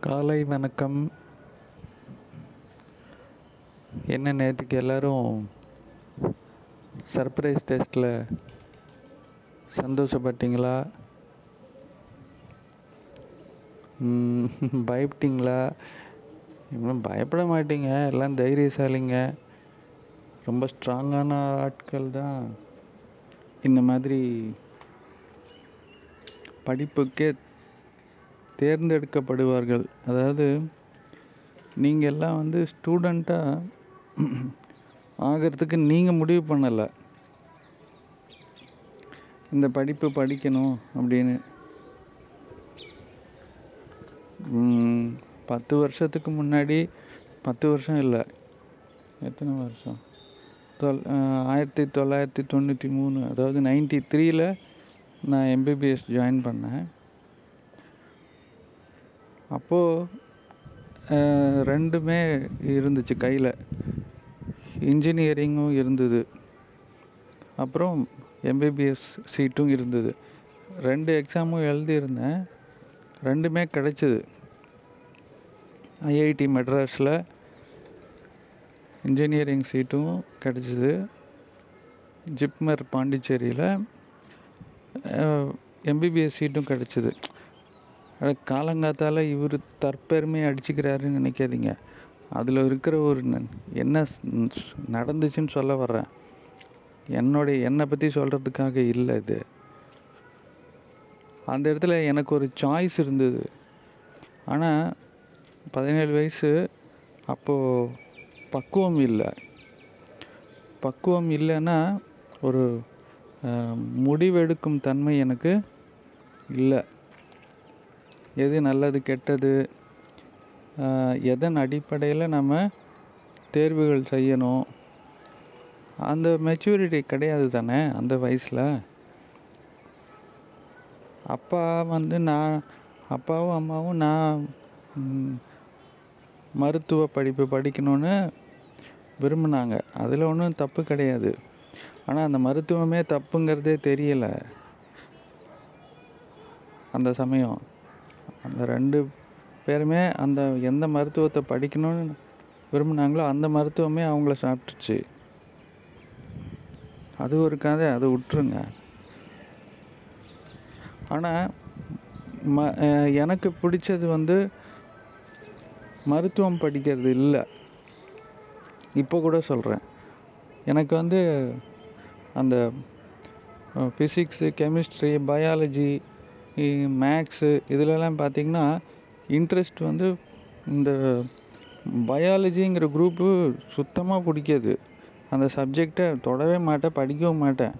காலை வணக்கம். என்ன நேற்றுக்கு எல்லோரும் சர்ப்ரைஸ் டெஸ்ட்டில் சந்தோஷப்பட்டீங்களா? பயப்பட்டீங்களா? இன்னும் பயப்பட மாட்டீங்க. எல்லாம் தைரியசாலிங்க. ரொம்ப ஸ்ட்ராங்கான ஆட்கள் தான். இந்த மாதிரி படிப்புக்கே தேர்ந்தெடுக்கப்படுவார்கள். அதாவது நீங்கள் எல்லாம் வந்து ஸ்டூடெண்ட்டாக ஆகிறதுக்கு நீங்கள் முடிவு பண்ணலை. இந்த படிப்பு படிக்கணும் அப்படின்னு. பத்து வருஷத்துக்கு முன்னாடி பத்து வருஷம் இல்லை. எத்தனை வருஷம்? தொல் ஆயிரத்தி தொள்ளாயிரத்தி தொண்ணூற்றி மூணு அதாவது நைன்டி த்ரீல நான் எம்பிபிஎஸ் ஜாயின் பண்ணேன். அப்போது ரெண்டுமே இருந்துச்சு கையில். இன்ஜினியரிங்கும் இருந்தது. அப்புறம் எம்பிபிஎஸ் சீட்டும் இருந்தது. ரெண்டு எக்ஸாமும் எழுதியிருந்தேன். ரெண்டுமே கிடைச்சிது. ஐஐடி மெட்ராஸில் இன்ஜினியரிங் சீட்டும் கிடச்சிது. ஜிப்மர் பாண்டிச்சேரியில் எம்பிபிஎஸ் சீட்டும் கிடச்சிது. காலங்காத்தால் இவர் தற்பெருமையை அடிச்சுக்கிறாருன்னு நினைக்காதீங்க. அதில் இருக்கிற ஒரு என்ன நடந்துச்சுன்னு சொல்ல வர்றேன். என்னுடைய என்னை பற்றி சொல்கிறதுக்காக இல்லை இது. அந்த இடத்துல எனக்கு ஒரு சாய்ஸ் இருந்தது. ஆனால் பதினேழு வயசு அப்போது பக்குவம் இல்லை. பக்குவம் இல்லைன்னா ஒரு முடிவெடுக்கும் தன்மை எனக்கு இல்லை. எது நல்லது கெட்டது? எதன் அடிப்படையில் நம்ம தேர்வுகள் செய்யணும்? அந்த மெச்சூரிட்டி கிடையாது தானே அந்த வயசில்? அப்பா வந்து நான் அப்பாவும் அம்மாவும் நான் மருத்துவ படிப்பு படிக்கணும்னு விரும்பினாங்க. அதில் ஒன்றும் தப்பு கிடையாது. ஆனால் அந்த மருத்துவமே தப்புங்கிறதே தெரியலை. அந்த சமயம். அந்த ரெண்டு பேருமே அந்த எந்த மருத்துவத்தை படிக்கணும்னு விரும்பினாங்களோ அந்த மருத்துவமே அவங்கள சாப்பிட்டுச்சு. அது ஒரு கதை அதை விட்டுருங்க. ஆனால் ம எனக்கு பிடிச்சது வந்து மருத்துவம் படிக்கிறது இல்லை. இப்போ கூட சொல்கிறேன் எனக்கு வந்து அந்த ஃபிசிக்ஸு கெமிஸ்ட்ரி பயாலஜி மேக்ஸு இதிலெல்லாம் பார்த்தீங்கன்னா இன்ட்ரெஸ்ட் வந்து இந்த பயாலஜிங்கிற குரூப்பு சுத்தமாக பிடிக்காது. அந்த சப்ஜெக்டை தொடவே மாட்டேன் படிக்கவும் மாட்டேன்.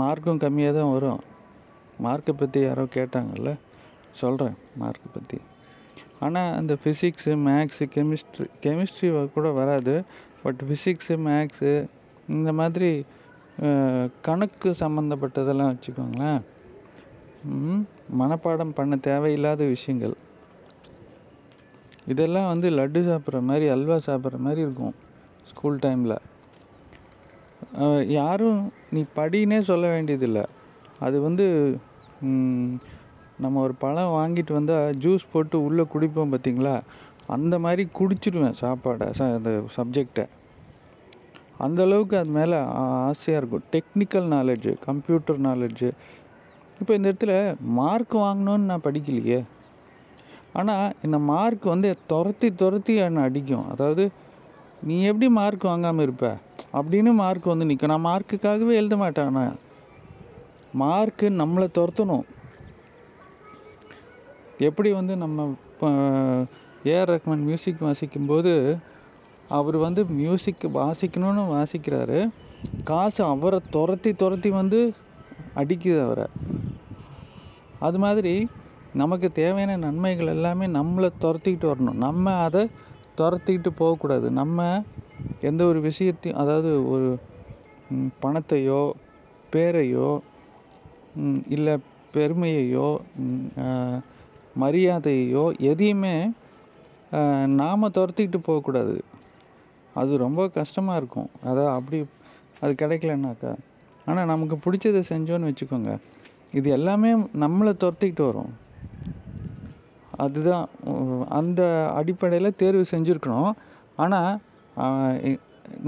மார்க்கும் கம்மியாக தான் வரும். மார்க்கை பற்றி யாரோ கேட்டாங்கல்ல? சொல்கிறேன் மார்க்கை பற்றி ஆனால் அந்த ஃபிசிக்ஸு மேக்ஸு கெமிஸ்ட்ரி கெமிஸ்ட்ரி கூட வராது. பட் ஃபிசிக்ஸு மேக்ஸு இந்த மாதிரி கணக்கு சம்மந்தப்பட்டதெல்லாம் வச்சுக்கோங்களேன். மனப்பாடம் பண்ண தேவையில்லாத விஷயங்கள். இதெல்லாம் வந்து லட்டு சாப்பிட்ற மாதிரி அல்வா சாப்பிட்ற மாதிரி இருக்கும் ஸ்கூல் டைமில். யாரும் நீ படினே சொல்ல வேண்டியதில்லை. அது வந்து நம்ம ஒரு பழம் வாங்கிட்டு வந்தால் ஜூஸ் போட்டு உள்ளே குடிப்போம் பார்த்தீங்களா? அந்த மாதிரி குடிச்சிடுவேன் சாப்பாடை ச அந்த சப்ஜெக்டை அந்த அளவுக்கு அது மேலே ஆசையாக இருக்கும். டெக்னிக்கல் நாலேஜு கம்ப்யூட்டர் நாலேஜு இப்போ இந்த இடத்துல மார்க் வாங்கணும்னு நான் படிக்கலையே. ஆனால் இந்த மார்க் வந்து துரத்தி துரத்தி என்னை அடிக்கும். அதாவது நீ எப்படி மார்க் வாங்காமல் இருப்ப? அப்படின்னு மார்க் வந்து நிற்கும் நான் மார்க்குக்காகவே எழுத மாட்டேன் ஆனால் மார்க்கு நம்மளை துரத்தணும். எப்படி வந்து நம்ம இப்போ ஏஆர் ரஹ்மான் மியூசிக் வாசிக்கும்போது அவர் வந்து மியூசிக் வாசிக்கணும்னு வாசிக்கிறாரு. காசு அவரை துரத்தி துரத்தி வந்து அடிக்குது அவரை. அது மாதிரி நமக்கு தேவையான நன்மைகள் எல்லாமே நம்மளை துரத்திக்கிட்டு வரணும். நம்ம அதை துரத்திக்கிட்டு போகக்கூடாது. நம்ம எந்த ஒரு விஷயத்தையும் அதாவது ஒரு பணத்தையோ பேரையோ இல்லை பெருமையையோ மரியாதையோ மரியாதையையோ எதையுமே நாம் துரத்திக்கிட்டு போகக்கூடாது. அது ரொம்ப கஷ்டமாக இருக்கும். அதான் அப்படி அது கிடைக்கலனாக்கா. ஆனால் நமக்கு பிடிச்சதை செஞ்சோன்னு வச்சுக்கோங்க. இது எல்லாமே நம்மளை துரத்திக்கிட்டு வரும். அதுதான் அந்த அடிப்படையில் தேர்வு செஞ்சுருக்கணும். ஆனால்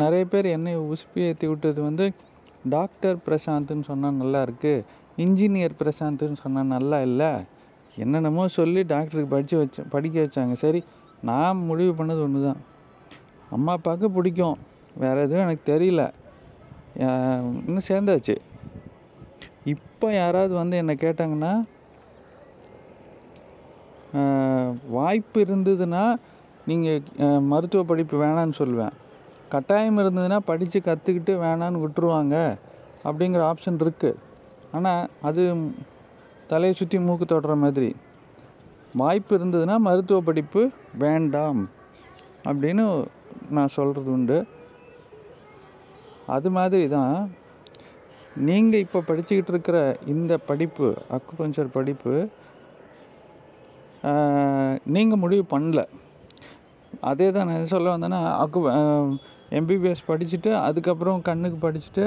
நிறைய பேர் என்னை உசுப்பி ஏற்றி விட்டது வந்து டாக்டர் பிரசாந்த்னு சொன்னால் நல்லா இருக்குது இன்ஜினியர் பிரசாந்த்னு சொன்னால் நல்லா இல்லை என்னென்னமோ சொல்லி டாக்டருக்கு படித்து வச்ச படிக்க வச்சாங்க. சரி நான் முடிவு பண்ணது ஒன்று தான் அம்மா அப்பாவுக்கு பிடிக்கும். வேறு எதுவும் எனக்கு தெரியல. இன்னும் சேர்ந்தாச்சு. இப்போ யாராவது வந்து என்னை கேட்டாங்கன்னா வாய்ப்பு இருந்ததுன்னா நீங்கள் மருத்துவ படிப்பு வேணான்னு சொல்லுவேன். கட்டாயம் இருந்ததுன்னா படித்து கற்றுக்கிட்டு வேணான்னு விட்டுருவாங்க அப்படிங்கிற ஆப்ஷன் இருக்குது ஆனால் அது தலையை சுற்றி மூக்கு தொடுற மாதிரி. வாய்ப்பு இருந்ததுன்னா மருத்துவ படிப்பு வேண்டாம் அப்படின்னு நான் சொல்கிறது உண்டு. அது மாதிரி தான் நீங்கள் இப்போ படிச்சுக்கிட்டு இருக்கிற இந்த படிப்பு அக்குபஞ்சர் படிப்பு நீங்கள் முடிவு பண்ணல. அதே தான் நான் சொல்ல வந்தேன்னா அக்கு எம்பிபிஎஸ் படிச்சுட்டு அதுக்கப்புறம் கண்ணுக்கு படிச்சுட்டு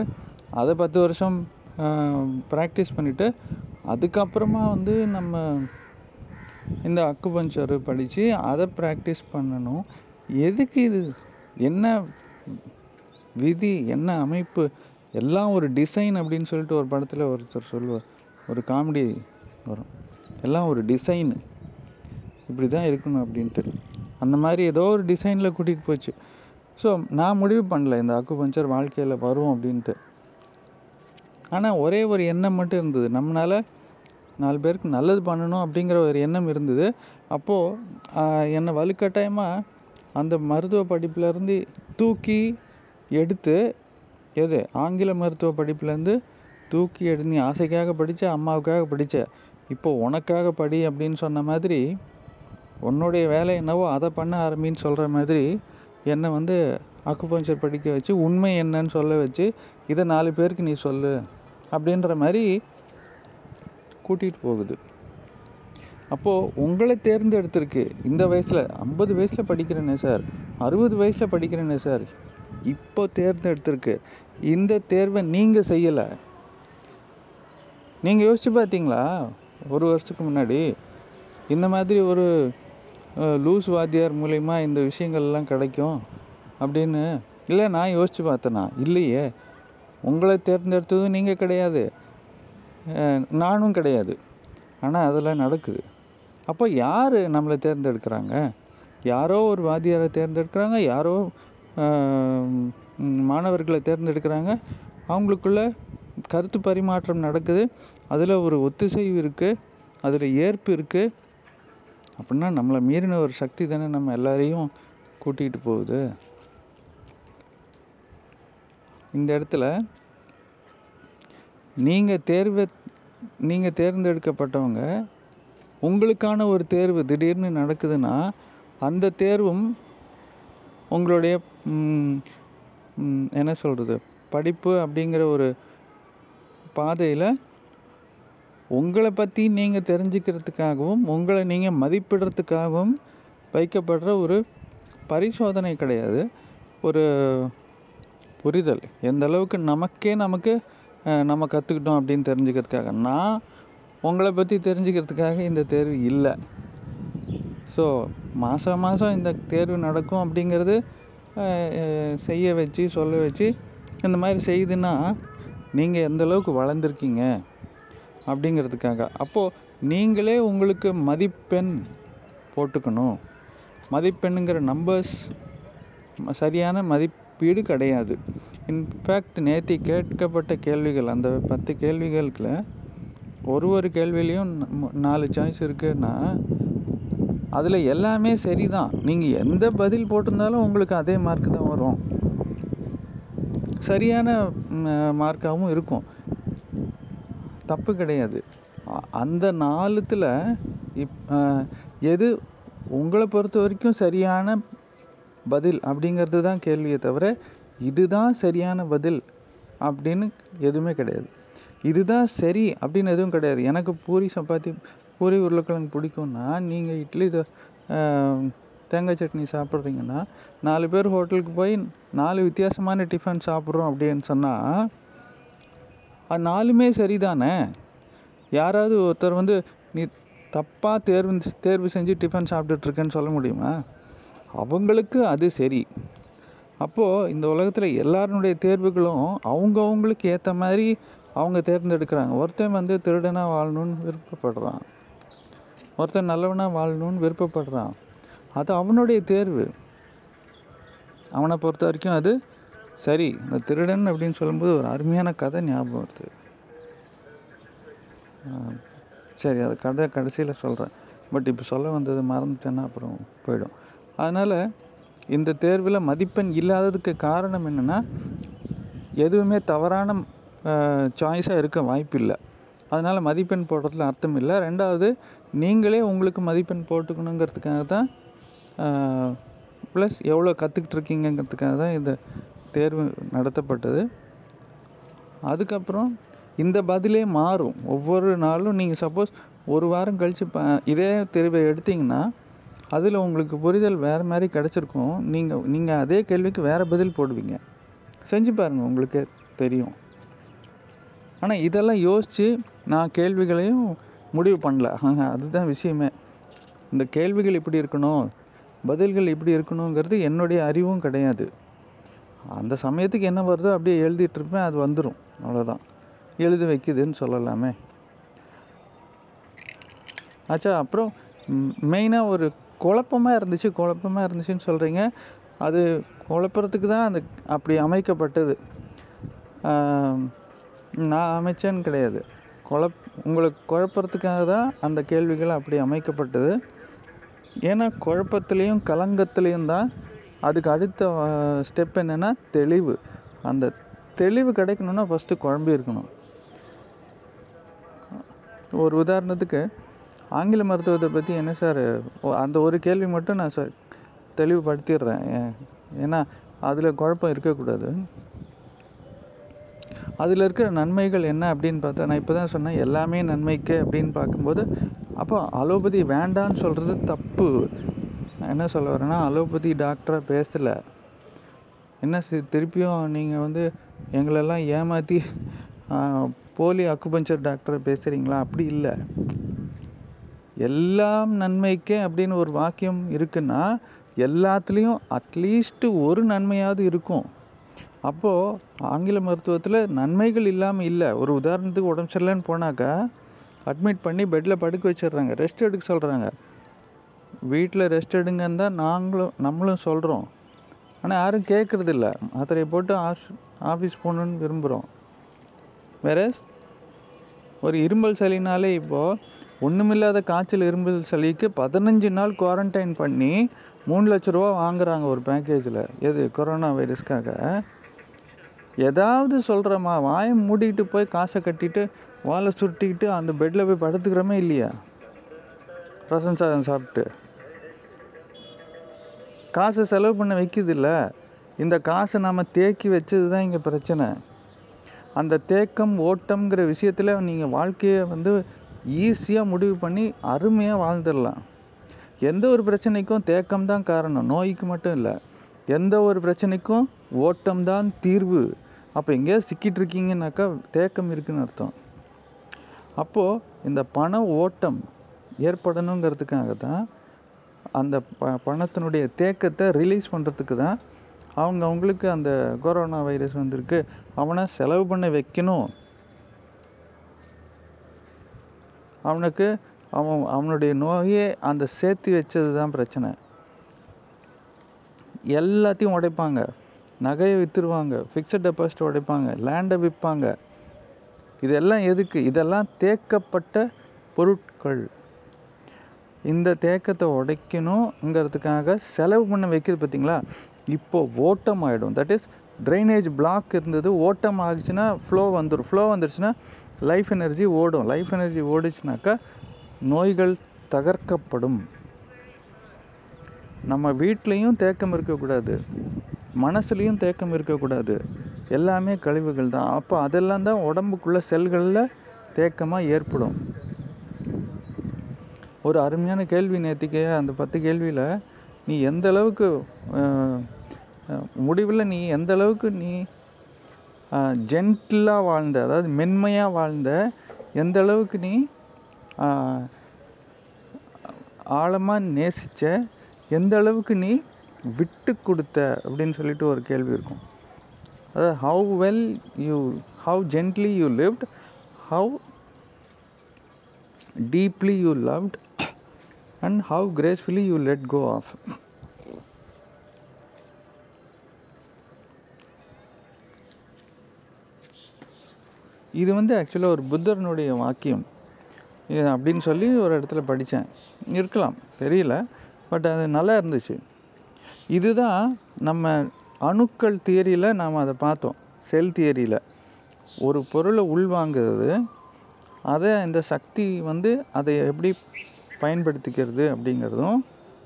அதை பத்து வருஷம் ப்ராக்டிஸ் பண்ணிவிட்டு அதுக்கப்புறமா வந்து நம்ம இந்த அக்குபஞ்சர் படித்து அதை ப்ராக்டிஸ் பண்ணணும். எதுக்கு இது? என்ன விதி என்ன அமைப்பு எல்லாம் ஒரு டிசைன் அப்படின்னு சொல்லிட்டு ஒரு படத்தில் ஒருத்தர் சொல்லுவார். ஒரு காமெடி வரும். எல்லாம் ஒரு டிசைனு இப்படி தான் இருக்கணும் அப்படின்ட்டு. அந்த மாதிரி ஏதோ ஒரு டிசைனில் கூட்டிகிட்டு போச்சு. ஸோ நான் முடிவு பண்ணல இந்த அக்குபஞ்சர் வாழ்க்கையில் வரும் அப்படின்ட்டு. ஆனால் ஒரே ஒரு எண்ணம் மட்டும் இருந்தது. நம்மளால் நாலு பேருக்கு நல்லது பண்ணணும் அப்படிங்கிற ஒரு எண்ணம் இருந்தது. அப்போது என்னை வலுக்கட்டாயமாக அந்த மருத்துவ படிப்புலேருந்து தூக்கி எடுத்து எது ஆங்கில மருத்துவ படிப்புலேருந்து தூக்கி எடு நீ ஆசைக்காக படித்த அம்மாவுக்காக படித்த இப்போ உனக்காக படி அப்படின்னு சொன்ன மாதிரி உன்னுடைய வேலை என்னவோ அதை பண்ண ஆரம்பின்னு சொல்கிற மாதிரி என்னை வந்து அக்குபஞ்சர் படிக்க வச்சு உண்மை என்னன்னு சொல்ல வச்சு இதை நாலு பேருக்கு நீ சொல்லு அப்படின்ற மாதிரி கூட்டிகிட்டு போகுது. அப்போது உங்களை தேர்ந்தெடுத்திருக்கு. இந்த வயசில் ஐம்பது வயசில் படிக்கிறேனே சார். அறுபது வயசில் படிக்கிறேனே சார். இப்போ தேர்ந்தெடுத்திருக்கு. இந்த தேர்வை நீங்கள் செய்யலை. நீங்கள் யோசிச்சு பார்த்தீங்களா? ஒரு வருஷத்துக்கு முன்னாடி. இந்த மாதிரி ஒரு லூஸ் வாத்தியார் மூலயமா இந்த விஷயங்கள்லாம் கிடைக்கும் அப்படின்னு. இல்லை நான் யோசிச்சு பார்த்தேனா? இல்லையே. உங்களை தேர்ந்தெடுத்ததும் நீங்கள் கிடையாது. நானும் கிடையாது. ஆனால் அதெல்லாம் நடக்குது. அப்போ யார் நம்மளை தேர்ந்தெடுக்கிறாங்க? யாரோ ஒரு வாத்தியாரை தேர்ந்தெடுக்கிறாங்க. யாரோ மாணவர்களை தேர்ந்தெடுக்கிறாங்க. அவங்களுக்குள்ள கருத்து பரிமாற்றம் நடக்குது. அதில் ஒரு ஒத்திசைவு இருக்குது அதில் ஏற்பு இருக்குது அப்படின்னா நம்மளை மீறின ஒரு சக்தி தானே நம்ம எல்லாரையும் கூட்டிகிட்டு போகுது. இந்த இடத்துல நீங்கள் தேர்வை நீங்கள் தேர்ந்தெடுக்கப்பட்டவங்க உங்களுக்கான ஒரு தேர்வு திடீர்னு நடக்குதுன்னா அந்த தேர்வும் உங்களுடைய என்ன சொல்கிறது படிப்பு அப்படிங்கிற ஒரு பாதையில் உங்களை பற்றி நீங்கள் தெரிஞ்சுக்கிறதுக்காகவும் உங்களை நீங்கள் மதிப்பிடுறதுக்காகவும் வைக்கப்படுற ஒரு பரிசோதனை கிடையாது. ஒரு புரிதல். எந்த அளவுக்கு நமக்கே நமக்கு நம்ம கற்றுக்கிட்டோம் அப்படின்னு தெரிஞ்சுக்கிறதுக்காக. நான் உங்களை பற்றி தெரிஞ்சுக்கிறதுக்காக இந்த தேர்வு இல்லை. ஸோ மாதம் மாதம் இந்த தேர்வு நடக்கும் அப்படிங்கிறது செய்ய வச்சு சொல்ல வச்சு இந்த மாதிரி செய்யுதுன்னா நீங்கள் எந்தளவுக்கு வளர்ந்துருக்கீங்க அப்படிங்கிறதுக்காக. அப்போது நீங்களே உங்களுக்கு மதிப்பெண் போட்டுக்கணும். மதிப்பெண்ணுங்கிற நம்பர்ஸ் சரியான மதிப்பீடு கிடையாது. இன்ஃபேக்ட் நேற்று கேட்கப்பட்ட கேள்விகள் அந்த பத்து கேள்விகளுக்குள்ள ஒரு ஒரு கேள்வியிலையும் நாலு சாய்ஸ் இருக்குன்னா அதில் எல்லாமே சரி தான் நீங்கள் எந்த பதில் போட்டிருந்தாலும் உங்களுக்கு அதே மார்க் தான் வரும். சரியான மார்க்காகவும் இருக்கும். தப்பு கிடையாது. அந்த நாலுத்தில் இப் எது உங்களை பொறுத்த வரைக்கும் சரியான பதில் அப்படிங்கிறது தான் கேள்வியை தவிர இதுதான் சரியான பதில் அப்படின்னு எதுவுமே கிடையாது. இதுதான் சரி அப்படின்னு எதுவும் கிடையாது. எனக்கு பூரி சப்பாத்தி பூரி உருளைக்கிழங்கு பிடிக்கும்னா நீங்கள் இட்லி தோ- தேங்காய் சட்னி சாப்பிட்றீங்கன்னா நாலு பேர் ஹோட்டலுக்கு போய் நாலு வித்தியாசமான டிஃபன் சாப்பிட்றோம் அப்படின்னு சொன்னால் அது நாலுமே சரிதானே? யாராவது ஒருத்தர் வந்து நீ தப்பாக தேர்வு தேர்வு செஞ்சு டிஃபன் சாப்பிட்டுட்ருக்கேன்னு சொல்ல முடியுமா? அவங்களுக்கு அது சரி. அப்போது இந்த உலகத்தில் எல்லாருடைய தேர்வுகளும் அவங்கவுங்களுக்கு ஏற்ற மாதிரி அவங்க தேர்ந்தெடுக்கிறாங்க. ஒருத்தன் வந்து திருடனாக வாழணும்னு விருப்பப்படுறான். ஒருத்தன் நல்லவனாக வாழணும்னு விருப்பப்படுறான். அது அவனுடைய தேர்வு. அவனை பொறுத்த வரைக்கும் அது சரி இந்த திருடன் அப்படின்னு சொல்லும்போது ஒரு அருமையான கதை ஞாபகம் வருது. சரி அது கதை கடைசியில் சொல்கிறேன் பட் இப்போ சொல்ல வந்தது மறந்துட்டேன்னா அப்புறம் போயிடும். அதனால் இந்த தேர்வில் மதிப்பெண் இல்லாததுக்கு காரணம் என்னென்னா எதுவுமே தவறான சாய்ஸாக இருக்க வாய்ப்பு இல்லை அதனால் மதிப்பெண் போடுறதுல அர்த்தம் இல்லை. ரெண்டாவது நீங்களே உங்களுக்கு மதிப்பெண் போட்டுக்கணுங்கிறதுக்காக தான் ப்ளஸ் எவ்வளோ கற்றுக்கிட்டு இருக்கீங்கங்கிறதுக்காக தான் இந்த தேர்வு நடத்தப்பட்டது. அதுக்கப்புறம் இந்த பதிலே மாறும். ஒவ்வொரு நாளும் நீங்கள் சப்போஸ் ஒரு வாரம் கழித்து ப இதே தேர்வை எடுத்தீங்கன்னா அதில் உங்களுக்கு புரிதல் வேறு மாதிரி கிடச்சிருக்கும். நீங்கள் நீங்கள் அதே கேள்விக்கு வேறு பதில் போடுவீங்க. செஞ்சு பாருங்கள் உங்களுக்கே தெரியும். ஆனால் இதெல்லாம் யோசித்து நான் கேள்விகளையும் முடிவு பண்ணல. அதுதான் விஷயமே. இந்த கேள்விகள் இப்படி இருக்கணும் பதில்கள் இப்படி இருக்கணுங்கிறது என்னுடைய அறிவும் கிடையாது. அந்த சமயத்துக்கு என்ன வருதோ அப்படியே எழுதிட்டுருப்பேன் அது வந்துடும் அவ்வளோதான் எழுதி வைக்குதுன்னு சொல்லலாமே. ஆச்சா அப்புறம் மெயினாக ஒரு குழப்பமாக இருந்துச்சு குழப்பமாக இருந்துச்சுன்னு சொல்கிறீங்க அது குழப்பறதுக்கு தான் அந்த அப்படி அமைக்கப்பட்டது. நான் அமைச்சேன்னு கிடையாது. குழப் உங்களுக்கு குழப்பறதுக்காக தான் அந்த கேள்விகள் அப்படி அமைக்கப்பட்டது. ஏன்னா குழப்பத்துலேயும் கலங்கத்துலேயும் தான் அதுக்கு அடுத்த ஸ்டெப் என்னென்னா தெளிவு. அந்த தெளிவு கிடைக்கணுன்னா ஃபஸ்ட்டு குழம்பி இருக்கணும். ஒரு உதாரணத்துக்கு ஆங்கில மருத்துவத்தை பற்றி என்ன சார் அந்த ஒரு கேள்வி மட்டும் நான் சார் தெளிவுபடுத்திடுறேன். ஏன்னா அதில் குழப்பம் இருக்கக்கூடாது. அதில் இருக்கிற நன்மைகள் என்ன அப்படின்னு பார்த்தா நான் இப்போ தான் சொன்னேன் எல்லாமே நன்மைக்கு அப்படின்னு பார்க்கும்போது அப்போ அலோபதி வேண்டான்னு சொல்கிறது தப்பு. நான் என்ன சொல்ல வரேன்னா அலோபதி டாக்டராக பேசலை. என்ன சி திருப்பியும் நீங்கள் வந்து எங்களெல்லாம் ஏமாற்றி போலி அக்குபஞ்சர் டாக்டர் பேசுகிறீங்களா அப்படி இல்லை. எல்லாம் நன்மைக்கே அப்படின்னு ஒரு வாக்கியம் இருக்குன்னா எல்லாத்துலேயும் அட்லீஸ்ட்டு ஒரு நன்மையாவது இருக்கும். அப்போது ஆங்கில மருத்துவத்தில் நன்மைகள் இல்லாமல் இல்லை. ஒரு உதாரணத்துக்கு உடம்பு சரியில்லைன்னு போனாக்கா அட்மிட் பண்ணி பெட்டில் படுக்க வச்சிடுறாங்க. ரெஸ்ட் எடுக்க சொல்கிறாங்க வீட்டில் ரெஸ்ட் எடுங்கன்னு தான் நாங்களும் நம்மளும் சொல்கிறோம் ஆனால் யாரும் கேட்குறதில்ல மாத்திரையை போட்டு ஆஃப் ஆஃபீஸ் போகணுன்னு விரும்புகிறோம் வேற ஒரு இரும்பல் சளினாலே இப்போது ஒன்றுமில்லாத காய்ச்சல் இரும்பல் சளிக்கு பதினஞ்சு நாள் குவாரண்டைன் பண்ணி மூணு லட்ச ரூபா வாங்குறாங்க ஒரு பேக்கேஜில் எது? கொரோனா வைரஸ்க்காக ஏதாவது சொல்கிறோமா வாயை மூடிக்கிட்டு போய் காசை கட்டிட்டு வாழை சுருட்டிக்கிட்டு அந்த பெட்டில் போய் படுத்துக்கிறோமே இல்லையா? ரசம் சாதம் சாப்பிட்டு. காசை செலவு பண்ண வைக்கிதில்ல. இந்த காசை நாம் தேக்கி வச்சது தான் இங்கே பிரச்சனை. அந்த தேக்கம் ஓட்டம்ங்கிற விஷயத்தில் நீங்கள் வாழ்க்கையை வந்து ஈஸியாக முடிவு பண்ணி அருமையாக வாழ்ந்துடலாம். எந்த ஒரு பிரச்சனைக்கும் தேக்கம் தான் காரணம். நோய்க்கு மட்டும் இல்லை. எந்த ஒரு பிரச்சனைக்கும் ஓட்டம் தான் தீர்வு. அப்போ எங்கேயாவது சிக்கிட்டு இருக்கீங்கன்னாக்கா தேக்கம் இருக்குன்னு அர்த்தம். அப்போது இந்த பண ஓட்டம் ஏற்படணுங்கிறதுக்காக தான் அந்த ப பணத்தினுடைய தேக்கத்தை ரிலீஸ் பண்ணுறதுக்கு தான் அவங்க அவங்களுக்கு அந்த கொரோனா வைரஸ் வந்திருக்கு. அவனை செலவு பண்ண வைக்கணும். அவனுக்கு அவன் அவனுடைய நோயே அந்த சேர்த்து வச்சது தான் பிரச்சனை. எல்லாத்தையும் உடைப்பாங்க. நகையை விற்றுருவாங்க ஃபிக்ஸட் டெபாசிட் உடைப்பாங்க லேண்டை விற்பாங்க. இதெல்லாம் எதுக்கு? இதெல்லாம் தேக்கப்பட்ட பொருட்கள். இந்த தேக்கத்தை உடைக்கணுங்கிறதுக்காக செலவு பண்ண வைக்கிறது பார்த்தீங்களா? இப்போ ஓட்டம் ஆகிடும் தட் இஸ் ட்ரைனேஜ் பிளாக் இருந்தது ஓட்டம் ஆகிச்சுன்னா ஃப்ளோ வந்துடும் ஃப்ளோ வந்துருச்சுன்னா லைஃப் எனர்ஜி ஓடும். லைஃப் எனர்ஜி ஓடிச்சுனாக்கா நோய்கள் தகர்க்கப்படும். நம்ம வீட்லேயும் தேக்கம் இருக்கக்கூடாது. மனசுலேயும் தேக்கம் இருக்கக்கூடாது. எல்லாமே கழிவுகள் தான். அப்போ அதெல்லாம் தான் உடம்புக்குள்ள செல்களில் தேக்கமாக ஏற்படும். ஒரு அருமையான கேள்வி நேற்றுக்கே அந்த பத்து கேள்வியில் நீ எந்த அளவுக்கு முடிவில் நீ எந்த அளவுக்கு நீ ஜென்டிலாக வாழ்ந்த அதாவது மென்மையாக வாழ்ந்த எந்த அளவுக்கு நீ ஆழமாக நேசித்த எந்த அளவுக்கு நீ விட்டு கொடுத்த அப்படின்னு சொல்லிட்டு ஒரு கேள்வி இருக்கும். அதாவது how well you how gently you lived how deeply you loved and how gracefully you let go of இது வந்து ஆக்சுவலாக ஒரு புத்தர்னுடைய வாக்கியம். இது அப்படின்னு சொல்லி ஒரு இடத்துல படித்தேன். இருக்கலாம் தெரியல பட் அது நல்லா இருந்துச்சு. இதுதான் நம்ம அணுக்கள் தியரியில் நாம் அதை பார்த்தோம். செல் தியரியில் ஒரு பொருளை உள்வாங்கிறது அதை இந்த சக்தி வந்து அதை எப்படி பயன்படுத்திக்கிறது அப்படிங்கிறதும்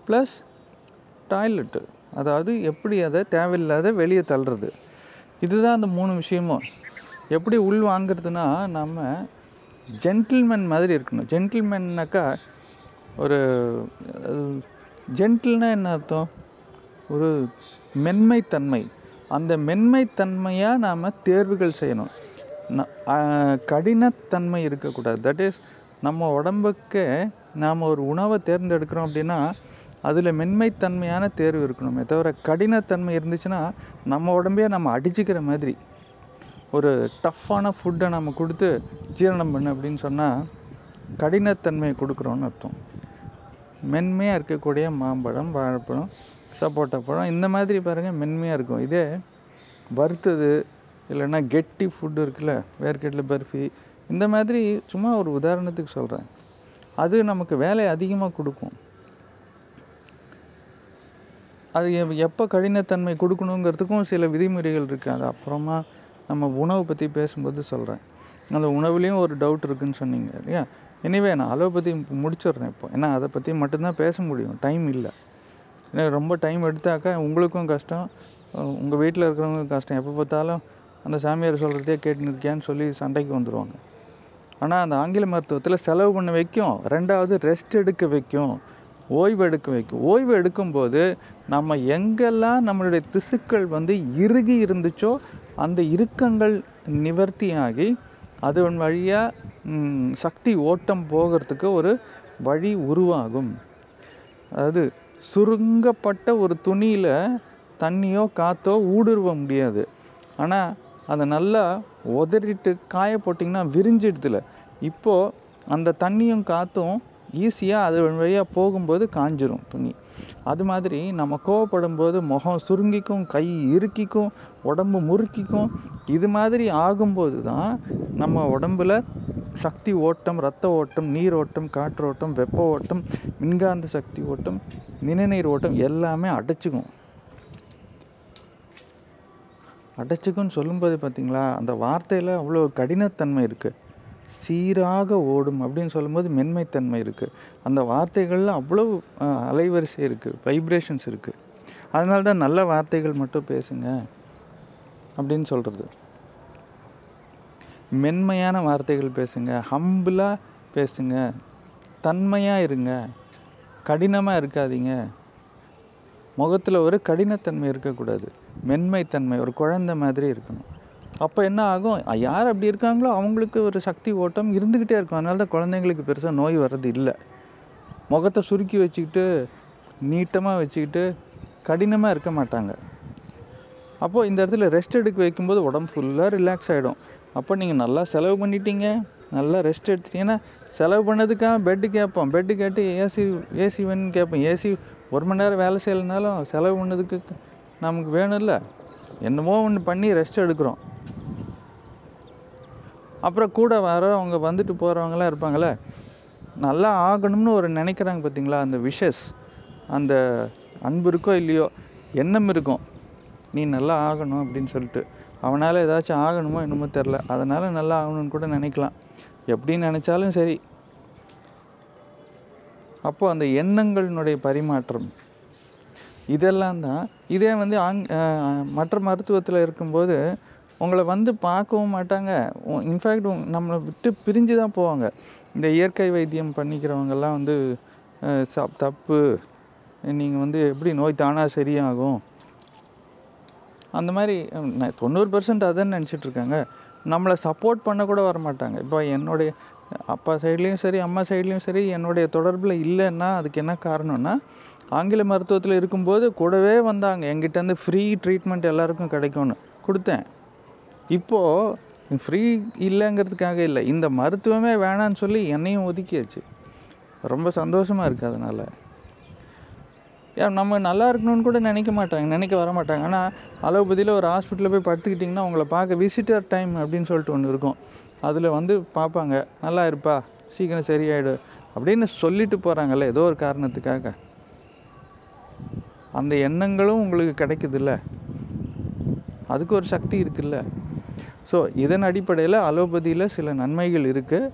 ப்ளஸ் டாய்லெட்டு அதாவது எப்படி அதை தேவையில்லாத வெளியே தள்ளுறது. இதுதான் அந்த மூணு விஷயமும். எப்படி உள் வாங்கிறதுனா நம்ம ஜென்டில்மேன் மாதிரி இருக்கணும். ஜென்டில்மேன்னாக்கா ஒரு ஜென்டில்னா என்ன அர்த்தம்? ஒரு மென்மைத்தன்மை. அந்த மென்மைத்தன்மையாக நாம் தேர்வுகள் செய்யணும். ந- கடினத்தன்மை இருக்கக்கூடாது. தட் இஸ் நம்ம உடம்புக்கு நாம் ஒரு உணவை தேர்ந்தெடுக்கிறோம் அப்படின்னா அதில் மென்மைத்தன்மையான தேர்வு இருக்கணுமே தவிர கடினத்தன்மை இருந்துச்சுன்னா நம்ம உடம்பையே நம்ம அடிச்சுக்கிற மாதிரி. ஒரு டஃப்பான ஃபுட்டை நம்ம கொடுத்து ஜீரணம் பண்ணு அப்படின்னு சொன்னால் கடினத்தன்மையை கொடுக்குறோன்னு அர்த்தம். மென்மையாக இருக்கக்கூடிய மாம்பழம் வாழைப்பழம் சப்போட்டா பழம். இந்த மாதிரி பாருங்கள் மென்மையாக இருக்கும். இதே வறுத்தது இல்லைன்னா கெட்டி ஃபுட்டு இருக்குல்ல வேர்க்கடலை பர்ஃபி. இந்த மாதிரி சும்மா ஒரு உதாரணத்துக்கு சொல்கிறேன் அது நமக்கு வேலையை அதிகமாக கொடுக்கும். அது எப்போ கடினத்தன்மை கொடுக்கணுங்கிறதுக்கும் சில விதிமுறைகள் இருக்குது அது அப்புறமா நம்ம உணவு பற்றி பேசும்போது சொல்கிறேன் அந்த உணவுலேயும் ஒரு டவுட் இருக்குன்னு சொன்னீங்க இல்லையா? எனிவே நான் அலோபதி முடிச்சிடுறேன் இப்போ. ஏன்னா அதை பற்றி மட்டும்தான் பேச முடியும். டைம் இல்லை. ஏன்னா ரொம்ப டைம் எடுத்தாக்கா உங்களுக்கும் கஷ்டம். உங்கள் வீட்டில் இருக்கிறவங்களுக்கும் கஷ்டம். எப்போ பார்த்தாலும் அந்த சாமியார் சொல்கிறதே கேட்டுன்னு இருக்கியான்னு சொல்லி சண்டைக்கு வந்துடுவாங்க ஆனால் அந்த ஆங்கில மருத்துவத்தில் செலவு பண்ண வைக்கும். ரெண்டாவது ரெஸ்ட் எடுக்க வைக்கும். ஓய்வு எடுக்க வைக்கும். ஓய்வு எடுக்கும்போது நம்ம எங்கெல்லாம் நம்மளுடைய திசுக்கள் வந்து இறுகி இருந்துச்சோ அந்த இறுக்கங்கள் நிவர்த்தியாகி அதன் வழியாக சக்தி ஓட்டம் போகிறதுக்கு ஒரு வழி உருவாகும். அதாவது சுருங்கப்பட்ட ஒரு துணியில் தண்ணியோ காற்றோ ஊடுருவ முடியாது. ஆனால் அதை நல்லா உதறிட்டு காய போட்டிங்கன்னா விரிஞ்சிடுதுல. இப்போது அந்த தண்ணியும் காற்றும் ஈஸியாக அது வழியாக போகும்போது காஞ்சிரும் துணி. அது மாதிரி நம்ம கோவப்படும் போது முகம் சுருங்கிக்கும் கை இறுக்கிக்கும் உடம்பு முறுக்கிக்கும் இது மாதிரி ஆகும்போது தான் நம்ம உடம்புல சக்தி ஓட்டம் ரத்த ஓட்டம் நீர் ஓட்டம் காற்றோட்டம் வெப்ப ஓட்டம் மின்காந்த சக்தி ஓட்டம் நிணநீர் ஓட்டம் எல்லாமே அடைச்சிக்கும். அடைச்சிக்கும்னு சொல்லும்போது பார்த்தீங்களா அந்த வார்த்தையில் அவ்வளோ கடினத்தன்மை இருக்குது சீராக ஓடும் அப்படின்னு சொல்லும்போது மென்மைத்தன்மை இருக்குது அந்த வார்த்தைகளில் அவ்வளோ அலைவரிசை இருக்குது வைப்ரேஷன்ஸ் இருக்குது அதனால தான் நல்ல வார்த்தைகள் மட்டும் பேசுங்க அப்படின்னு சொல்கிறது மென்மையான வார்த்தைகள் பேசுங்க ஹம்பிளாக பேசுங்க தன்மையாக இருங்க கடினமாக இருக்காதீங்க. முகத்தில் ஒரு கடினத்தன்மை இருக்கக்கூடாது. மென்மைத்தன்மை ஒரு குழந்தை மாதிரி இருக்கணும். அப்போ என்ன ஆகும்? யார் அப்படி இருக்காங்களோ அவங்களுக்கு ஒரு சக்தி ஓட்டம் இருந்துக்கிட்டே இருக்கும். அதனால தான் குழந்தைங்களுக்கு பெருசாக நோய் வர்றது இல்லை. முகத்தை சுருக்கி வச்சுக்கிட்டு நீட்டமாக வச்சுக்கிட்டு கடினமாக இருக்க மாட்டாங்க. அப்போது இந்த இடத்துல ரெஸ்ட் எடுக்க வைக்கும்போது உடம்பு ஃபுல்லாக ரிலாக்ஸ் ஆகிடும் அப்போ நீங்கள் நல்லா செலவு பண்ணிட்டீங்க. நல்லா ரெஸ்ட் எடுத்துட்டீங்கன்னா செலவு பண்ணதுக்காக பெட்டு கேட்போம். பெட்டு கேட்டு ஏசி ஏசி வேணும்னு கேட்போம். ஏசி ஒரு மணி நேரம் வேலை செய்யலைனாலும் செலவு பண்ணதுக்கு நமக்கு வேணும்ல. என்னமோ ஒன்று பண்ணி ரெஸ்ட் எடுக்கிறோம். அப்புறம் கூட வரவங்க வந்துட்டு போகிறவங்களாம் இருப்பாங்களே நல்லா ஆகணும்னு ஒரு நினைக்கிறாங்க பார்த்தீங்களா அந்த விஷஸ் அந்த அன்பு இருக்கோ இல்லையோ எண்ணம் இருக்கும். நீ நல்லா ஆகணும் அப்படின்னு சொல்லிட்டு. அவனால் ஏதாச்சும் ஆகணுமோ என்னமோ தெரில அதனால் நல்லா ஆகணும்னு கூட நினைக்கலாம். எப்படி நினச்சாலும் சரி. அப்போது அந்த எண்ணங்களினுடைய பரிமாற்றம். இதெல்லாம் தான். இதே வந்து ஆங் மற்ற மருத்துவத்தில் இருக்கும்போது உங்களை வந்து பார்க்கவும் மாட்டாங்க. இன்ஃபேக்ட் நம்மளை விட்டு பிரிஞ்சு தான் போவாங்க. இந்த இயற்கை வைத்தியம் பண்ணிக்கிறவங்கெல்லாம் வந்து சப் தப்பு. நீங்கள் வந்து எப்படி நோய் தானாக சரியாகும்? அந்த மாதிரி தொண்ணூறு பர்சன்ட் அதான் நினச்சிட்டு இருக்காங்க. நம்மளை சப்போர்ட் பண்ண கூட வர மாட்டாங்க இப்போ என்னுடைய அப்பா சைட்லேயும் சரி அம்மா சைட்லேயும் சரி என்னுடைய தொடர்பில் இல்லைன்னா அதுக்கு என்ன காரணம்னா ஆங்கில மருத்துவத்தில் இருக்கும்போது கூடவே வந்தாங்க. எங்கிட்டேருந்து ஃப்ரீ ட்ரீட்மெண்ட் எல்லாருக்கும் கிடைக்கும்னு கொடுத்தேன். இப்போது ஃப்ரீ இல்லைங்கிறதுக்காக இல்லை. இந்த மருத்துவமே வேணான்னு சொல்லி என்னையும் ஒதுக்கியாச்சு. ரொம்ப சந்தோஷமாக இருக்குது அதனால். ஏன் நம்ம நல்லா இருக்கணும்னு கூட நினைக்க மாட்டாங்க. நினைக்க வர மாட்டாங்க. ஆனால் அலோபதியில் ஒரு ஹாஸ்பிட்டலில் போய் படுத்துக்கிட்டிங்கன்னா உங்களை பார்க்க விசிட்டர் டைம் அப்படின்னு சொல்லிட்டு ஒன்று இருக்கும். அதில் வந்து பார்ப்பாங்க. நல்லா இருப்பா. சீக்கிரம் சரியாயிடு. அப்படின்னு சொல்லிட்டு போகிறாங்கல்ல ஏதோ ஒரு காரணத்துக்காக. அந்த எண்ணங்களும் உங்களுக்கு கிடைக்குதுல்ல. அதுக்கு ஒரு சக்தி இருக்குல்ல. ஸோ இதன் அடிப்படையில் அலோபதியில் சில நன்மைகள் இருக்குது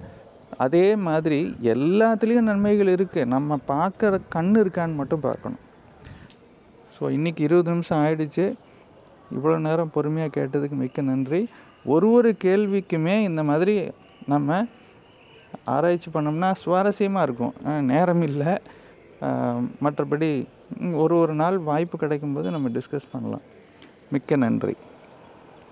அதே மாதிரி எல்லாத்துலேயும் நன்மைகள் இருக்குது நம்ம பார்க்குற கண் இருக்கான்னு மட்டும் பார்க்கணும். ஸோ இன்றைக்கி இருபது நிமிஷம் ஆயிடுச்சு. இவ்வளோ நேரம் பொறுமையாக கேட்டதுக்கு மிக்க நன்றி. ஒரு ஒரு கேள்விக்குமே இந்த மாதிரி நம்ம ஆராய்ச்சி பண்ணோம்னா சுவாரஸ்யமாக இருக்கும். நேரம் இல்லை. மற்றபடி ஒரு ஒரு நாள் வாய்ப்பு கிடைக்கும்போது நம்ம டிஸ்கஸ் பண்ணலாம். மிக்க நன்றி.